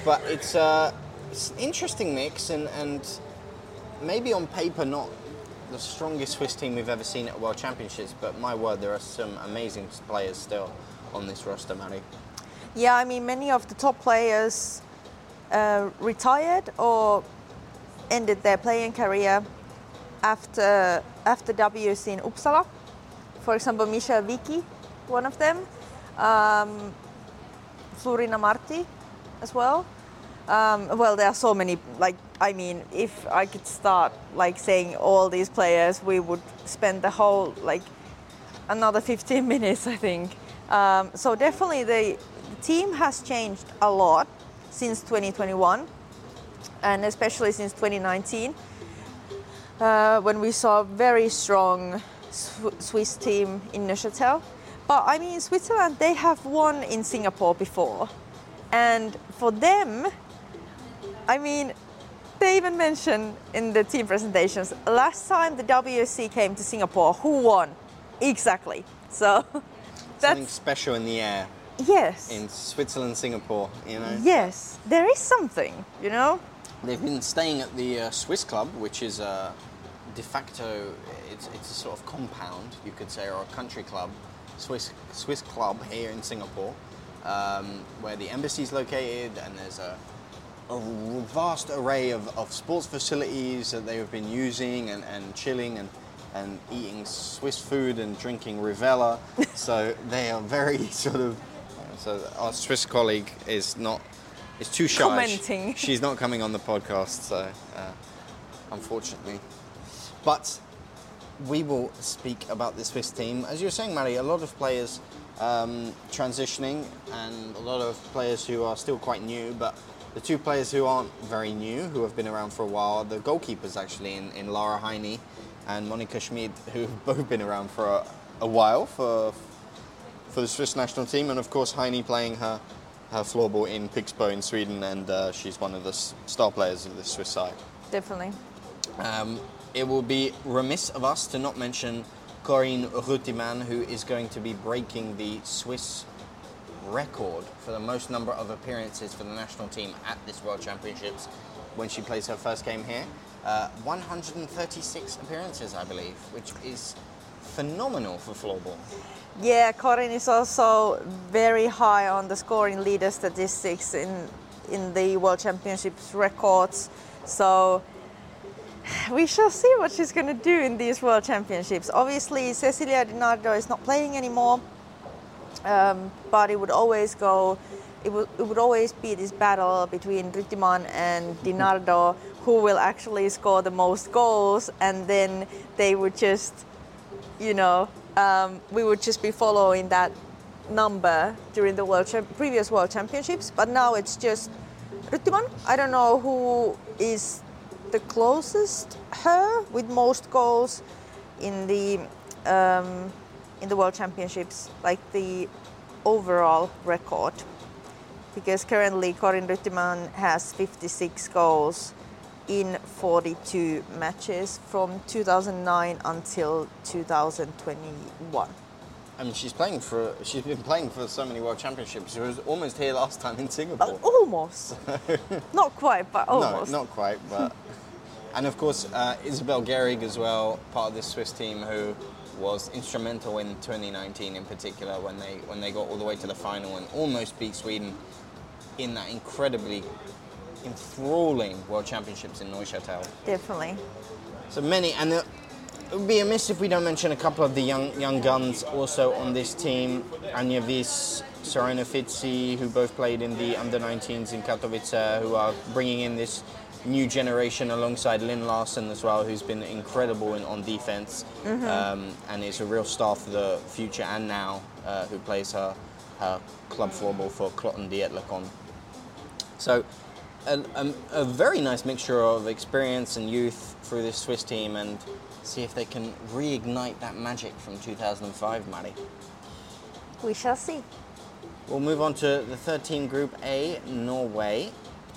But it's, uh, it's an interesting mix, and, and maybe on paper not the strongest Swiss team we've ever seen at World Championships. But my word, there are some amazing players still on this roster, Mari. Yeah, I mean, many of the top players uh, retired or ended their playing career after after WC in Uppsala. For example, Michelle Wiki, one of them, um, Flurina Marti, as well. Um, well, there are so many. Like, I mean, if I could start like saying all these players, we would spend the whole like another 15 minutes, I think. Um, so definitely the, the team has changed a lot since 2021, and especially since 2019, uh, when we saw a very strong Sw- Swiss team in Neuchâtel. But I mean, Switzerland, they have won in Singapore before, and for them, I mean, they even mentioned in the team presentations last time the WSC came to Singapore, who won? Exactly. So Something special in the air yes, in Switzerland, Singapore, you know? yes, there is something, you know. They've been staying at the uh, Swiss Club, which is a de facto, it's, it's a sort of compound, you could say, or a country club, Swiss Swiss club here in Singapore, um, where the embassy is located, and there's a, a vast array of, of sports facilities that they've been using and, and chilling and, and eating Swiss food and drinking Rivella. so they are very sort of. So our Swiss colleague is not is too shy. Commenting. She's not coming on the podcast, so uh, unfortunately. But we will speak about the Swiss team. As you were saying, Mari, a lot of players um, transitioning and a lot of players who are still quite new, but the two players who aren't very new, who have been around for a while, are the goalkeepers actually in, in Lara Heini and Monika Schmid, who've both been around for a, a while for for the Swiss national team, and of course Heine playing her her floorball in Pixbo in Sweden, and uh, she's one of the star players of the Swiss side. Definitely. Um, it will be remiss of us to not mention Corin Rüttimann, who is going to be breaking the Swiss record for the most number of appearances for the national team at this World Championships when she plays her first game here. Uh, 136 appearances, I believe, which is phenomenal for floorball. Yeah, Corin is also very high on the scoring leader statistics in in the World Championships records. So we shall see what she's going to do in these World Championships. Obviously, Cecilia Di Nardo is not playing anymore, um, but it would always go. It would, it would always be this battle between Rüttimann and Dinardo, who will actually score the most goals, and then they would just you know, um, we would just be following that number during the world Cham- previous world championships. But now it's just Rüttimann. I don't know who is the closest her with most goals in the um, in the world championships, like the overall record. Because currently Corin Rüttimann has 56 goals in 42 matches from 2009 until 2021. I mean, she's playing for. She's been playing for so many World Championships. She was almost here last time in Singapore. Uh, almost. Not quite, but almost. No, not quite, but. and of course, uh, Isabelle Gerig as well, part of this Swiss team who was instrumental in 2019 in particular when they when they got all the way to the final and almost beat Sweden in that incredibly enthralling World Championships in Neuchâtel. Definitely. So many, and it would be amiss if we don't mention a couple of the young young guns also on this team. Anja Viss, Serena Fitzi, who both played in the under 19s in Katowice, who are bringing in this new generation alongside Lynn Larson as well, who's been incredible in, on defense um, and is a real star for the future and now, uh, who plays her, her club floorball for Kloten-Dietlikon. So, a, a, a very nice mixture of experience and youth through this Swiss team, and see if they can reignite that magic from 2005, Mari. We shall see. We'll move on to the third team, Group A, Norway.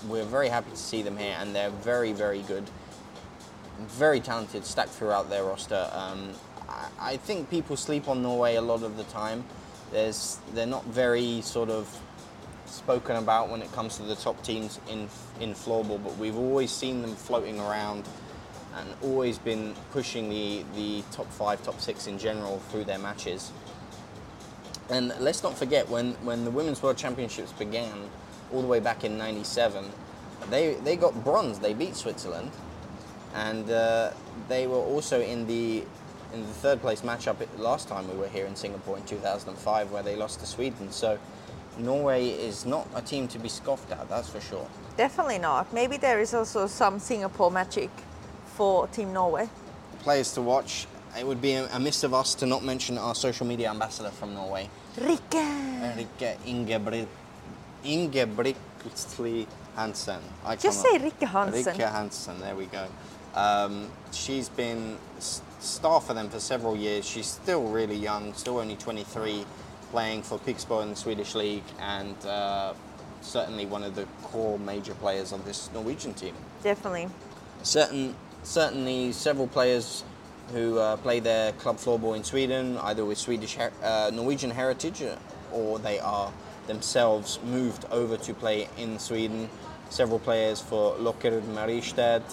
We're very happy to see them here, and they're very, very good. Very talented, stacked throughout their roster. Um, I, I think people sleep on Norway a lot of the time. There's, they're not very sort of spoken about when it comes to the top teams in in floorball, but we've always seen them floating around and always been pushing the, the top five, top six in general through their matches. And let's not forget when, when the Women's World Championships began, all the way back in '97, they they got bronze. They beat Switzerland, and uh, they were also in the in the third place matchup last time we were here in Singapore in 2005, where they lost to Sweden. So Norway is not a team to be scoffed at. That's for sure. Definitely not. Maybe there is also some Singapore magic for Team Norway. Players to watch. It would be amiss of us to not mention our social media ambassador from Norway, Rikke! Rikke Ingebrigt Ingebrigtli Hansen. I Just say Rikke Hansen. Rikke Hansen, there we go. Um, she's been s- star for them for several years. She's still really young, still only 23, playing for Pixbo in the Swedish league, and uh, certainly one of the core major players of this Norwegian team. Definitely. Certain, certainly several players who uh, play their club floorball in Sweden, either with Swedish, her- uh, Norwegian heritage, or they are themselves moved over to play in Sweden. Several players for Lockerud Mariestad.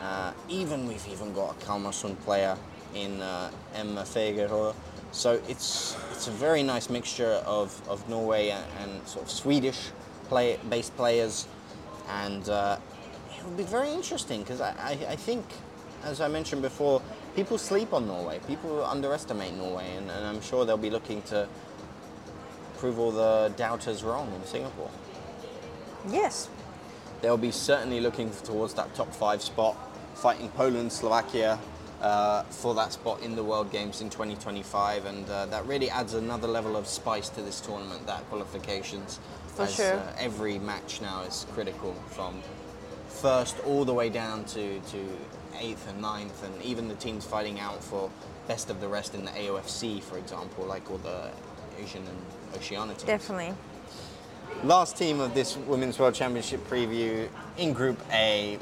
Uh, even we've even got a Kalmarsund player in uh, Emma Fagerö. So it's it's a very nice mixture of, of Norway and, and sort of Swedish play based players, and uh, it will be very interesting because I, I, I think, as I mentioned before, people sleep on Norway. People underestimate Norway, and, and I'm sure they'll be looking to prove all the doubters wrong in Singapore. Yes. They'll be certainly looking towards that top five spot, fighting Poland, Slovakia uh, for that spot in the World Games in 2025, and uh, that really adds another level of spice to this tournament. That qualifications, For as, sure. uh, every match now is critical from first all the way down to, to eighth and ninth, and even the teams fighting out for best of the rest in the AOFC, for example, like all the Asian and Oceania. Definitely. Last team of this Women's World Championship preview in Group A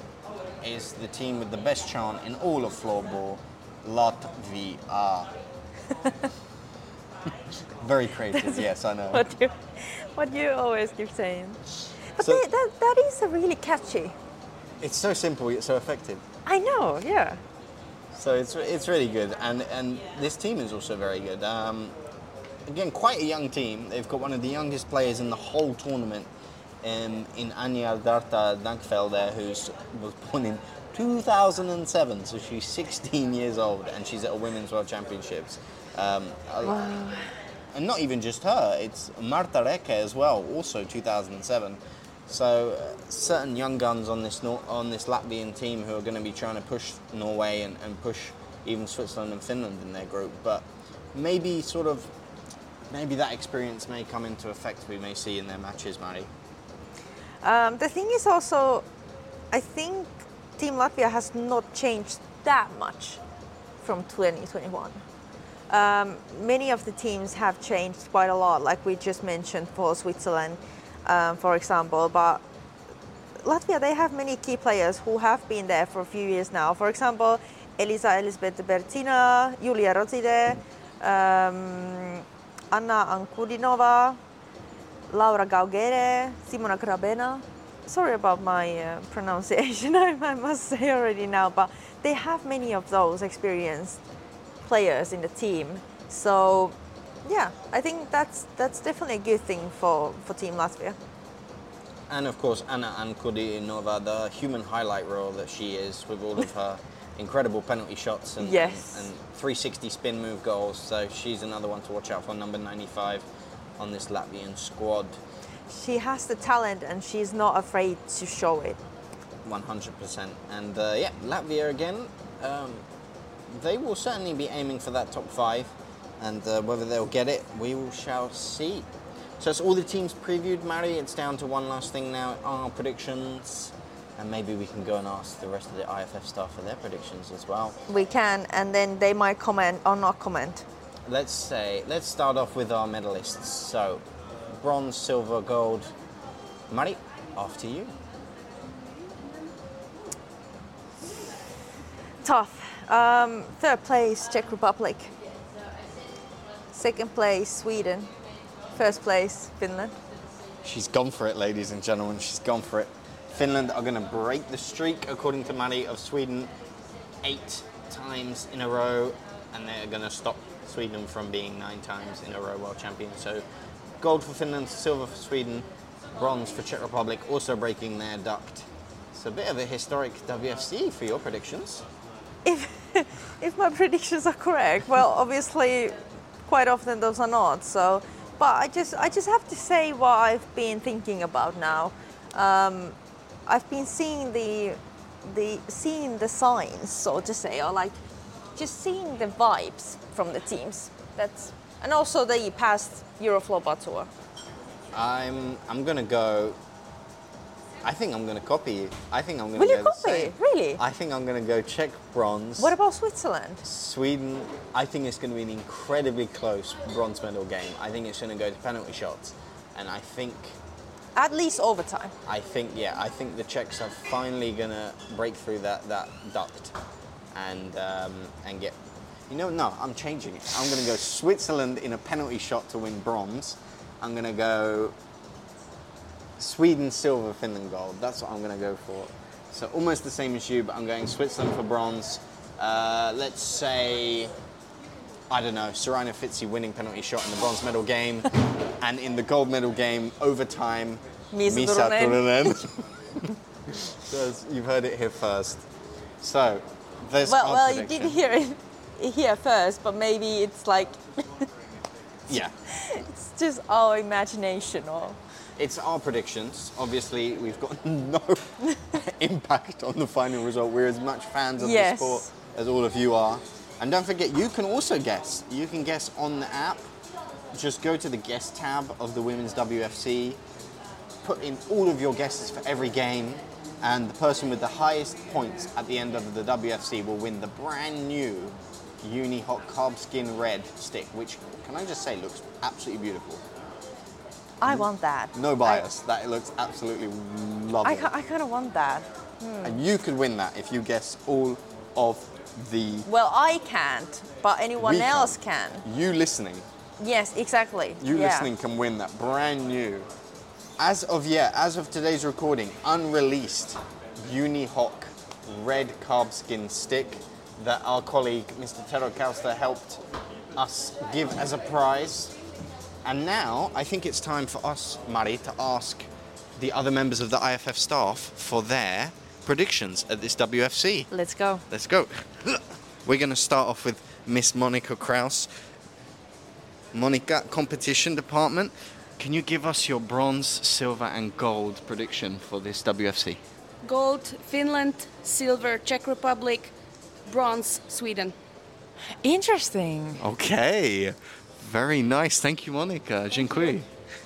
is the team with the best chant in all of floorball, Latvia. Very creative, yes, I know. What you, what you always keep saying. But So- they, that, that is a really catchy. It's so simple yet so effective. I know, yeah. So it's, it's really good, and, and this team is also very good. Um, again, quite a young team. They've got one of the youngest players in the whole tournament um, in Anja Darta Dankfelder, who was born in 2007, so she's 16 years old, and she's at a Women's World Championships. Um, a- And not even just her, it's Marta Reke as well, also 2007. So uh, certain young guns on this Nor- on this Latvian team who are going to be trying to push Norway and, and push even Switzerland and Finland in their group, but maybe sort of maybe that experience may come into effect. We may see in their matches, Mari. Um, the thing is also, I think Team Latvia has not changed that much from 2021. Um, many of the teams have changed quite a lot, like we just mentioned for Switzerland, um, for example. But Latvia, they have many key players who have been there for a few years now. For example, Elisa Elisabeth Bertina, Julia Rotide, um, Anna Ankudinova, Laura Gaugere, Simona Grabena. Sorry about my uh, pronunciation, I, must say already now, but they have many of those experienced players in the team. So, yeah, I think that's that's definitely a good thing for, for Team Latvia. And of course, Anna Ankudinova, the human highlight role that she is with all of her incredible penalty shots and, Yes. and, and 360 spin move goals. So she's another one to watch out for, number 95 on this Latvian squad. She has the talent and she's not afraid to show it. 100%. And uh, yeah, Latvia again, um, they will certainly be aiming for that top five. And uh, whether they'll get it, we will shall see. So it's all the teams previewed, Mari. It's down to one last thing now our predictions. And maybe we can go and ask the rest of the IFF staff for their predictions as well. We can, and then they might comment or not comment. Let's say, let's start off with our medalists. So, bronze, silver, gold. Mari, after you. Tough. Um, third place, Czech Republic. Second place, Sweden. First place, Finland. She's gone for it, ladies and gentlemen. She's gone for it. Finland are going to break the streak, according to Mari, of Sweden eight times in a row, and they're going to stop Sweden from being nine times in a row world champions. So, gold for Finland, silver for Sweden, bronze for Czech Republic, also breaking their duct. It's a bit of a historic WFC for your predictions. If if my predictions are correct, well, obviously, quite often those are not. So, but I just I just have to say what I've been thinking about now. Um, I've been seeing the the seeing the signs, so to say, or like just seeing the vibes from the teams. That's and also the past Eurofloorball tour. I'm I'm gonna go. I think I'm gonna copy you. I think I'm gonna Will go you copy? Really? I think I'm gonna go Czech bronze. What about Switzerland? Sweden, I think it's going to be an incredibly close bronze medal game. I think it's going to go to penalty shots, and I think, At least overtime. I think, yeah, I think the Czechs are finally to break through that that duct, and um, and get. You know, no, I'm changing it. I'm to go Switzerland in a penalty shot to win bronze. I'm to go Sweden silver, Finland gold. That's what I'm to go for. So almost the same as you, but I'm going Switzerland for bronze. Uh, let's say, I don't know, Serena Fitzy winning penalty shot in the bronze medal game, and in the gold medal game, overtime, Misa Misa Turunen. So you've heard it here first. So, There's well, well, you did hear it here first, but maybe it's like Yeah. it's just our imagination or It's our predictions. Obviously, we've got no impact on the final result. We're as much fans of Yes. the sport as all of you are. And don't forget, you can also guess. You can guess on the app. Just go to the guest tab of the Women's WFC, put in all of your guesses for every game, and the person with the highest points at the end of the WFC will win the brand new Unihoc Carbskin Red stick, which, can I just say, looks absolutely beautiful. I want that. No bias. that looks absolutely lovely. I, I, I kind of want that. Hmm. and you could win that if you guess all of the Well, I can't, but anyone We can. else can. you listening. Yes, exactly. You yeah. listening can win that brand new. As of yeah, as of today's recording, unreleased Unihoc red Carbskin stick that our colleague Mr. Tero Kalsta helped us give as a prize. And now I think it's time for us, Mari, to ask the other members of the IFF staff for their predictions at this WFC. Let's go. Let's go. We're going to start off with Miss Monica Kraus. Monica, competition department. Can you give us your bronze, silver, and gold prediction for this WFC? Gold, Finland. Silver, Czech Republic. Bronze, Sweden. Interesting. Okay. Very nice. Thank you, Monica. Dziękuję.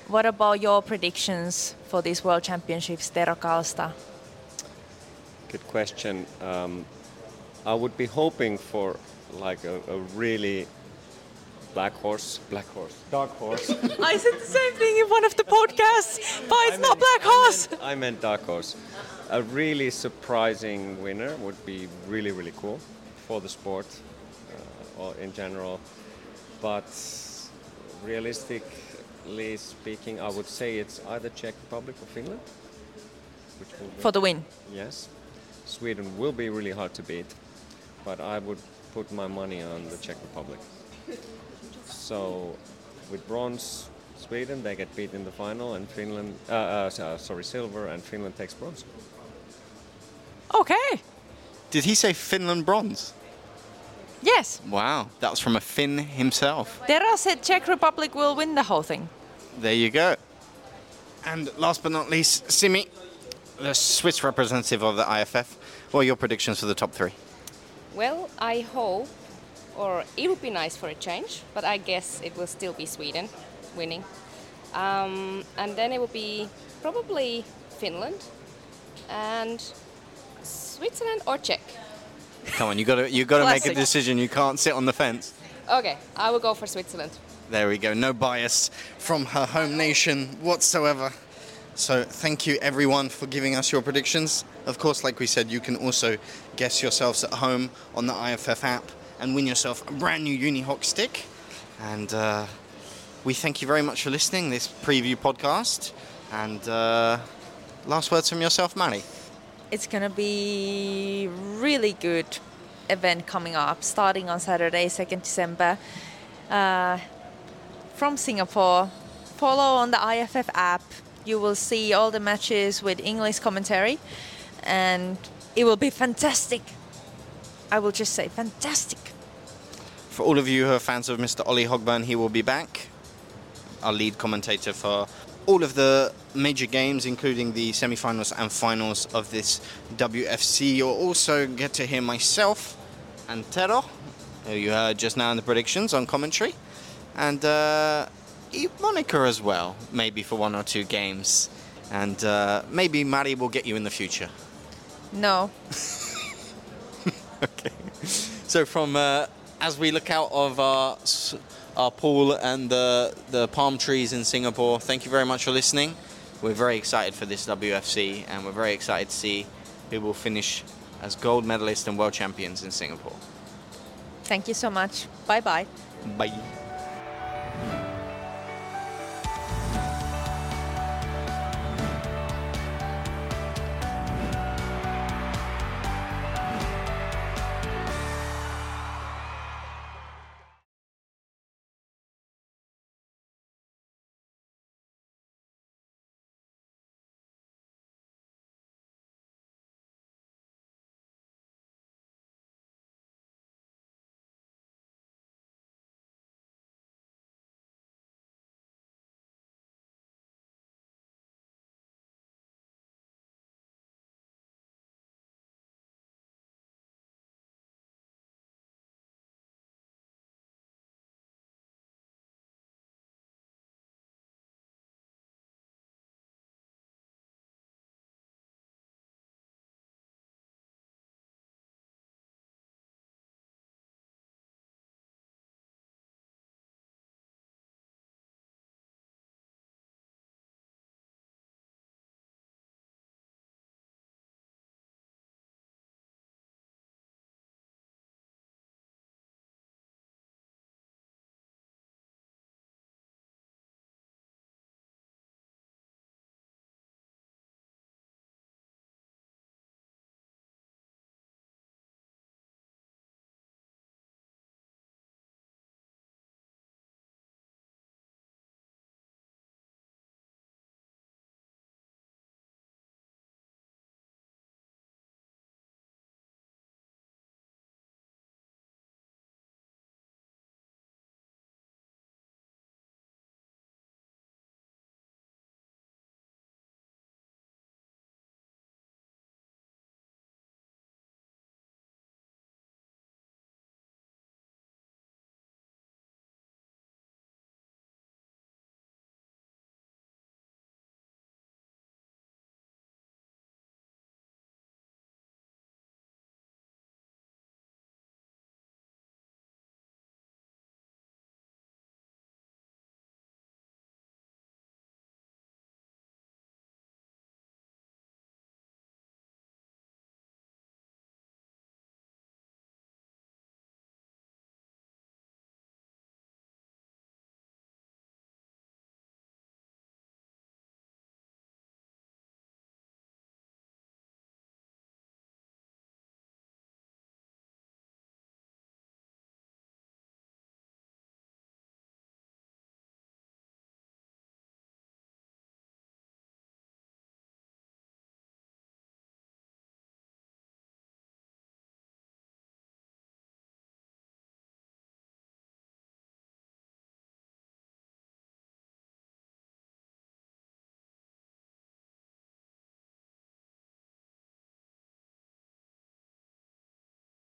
What about your predictions for these World Championships, Tero Kalsta? Good question. Um, I would be hoping for like a, a really black horse, black horse, dark horse. I said the same thing in one of the podcasts, but it's I not meant- Black I Horse. meant- I meant dark horse. A really surprising winner would be really, really cool for the sport uh, or in general. But realistically speaking, I would say it's either Czech Republic or Finland. For the win. Yes, Sweden will be really hard to beat, but I would put my money on the Czech Republic. So, with bronze, Sweden they get beat in the final, and Finland, uh, uh, sorry, silver, and Finland takes bronze. Okay. Did he say Finland bronze? Yes. Wow, that was from a Finn himself. Tero said Czech Republic will win the whole thing. There you go. And last but not least, Simi, the Swiss representative of the IFF. What are your predictions for the top three? Well, I hope, or it would be nice for a change, but I guess it will still be Sweden winning. Um, and then it will be probably Finland and Switzerland or Czech. Come on, you got to you got to make a decision. You can't sit on the fence. Okay, I will go for Switzerland. There we go. No bias from her home nation whatsoever. So thank you everyone for giving us your predictions. Of course, like we said, you can also guess yourselves at home on the IFF app and win yourself a brand new Unihoc stick. And uh, we thank you very much for listening this preview podcast. And uh, last words from yourself, Manny. It's gonna be really good event coming up, starting on Saturday, 2nd December, uh, from Singapore. Follow on the IFF app. You will see all the matches with English commentary, and it will be fantastic. I will just say fantastic. For all of you who are fans of Mr. Ollie Hogburn, he will be back. Our lead commentator for all of the major games, including the semi-finals and finals of this WFC. You'll also get to hear myself and Tero, who you heard just now in the predictions on commentary, and uh, Monica as well, maybe for one or two games. And uh, maybe Mari will get you in the future. No, Okay. So from uh, as we look out of our our pool and the the palm trees in Singapore, thank you very much for listening. We're very excited for this WFC, and we're very excited to see who will finish as gold medalists and world champions in Singapore. thank you so much. Bye bye. Bye.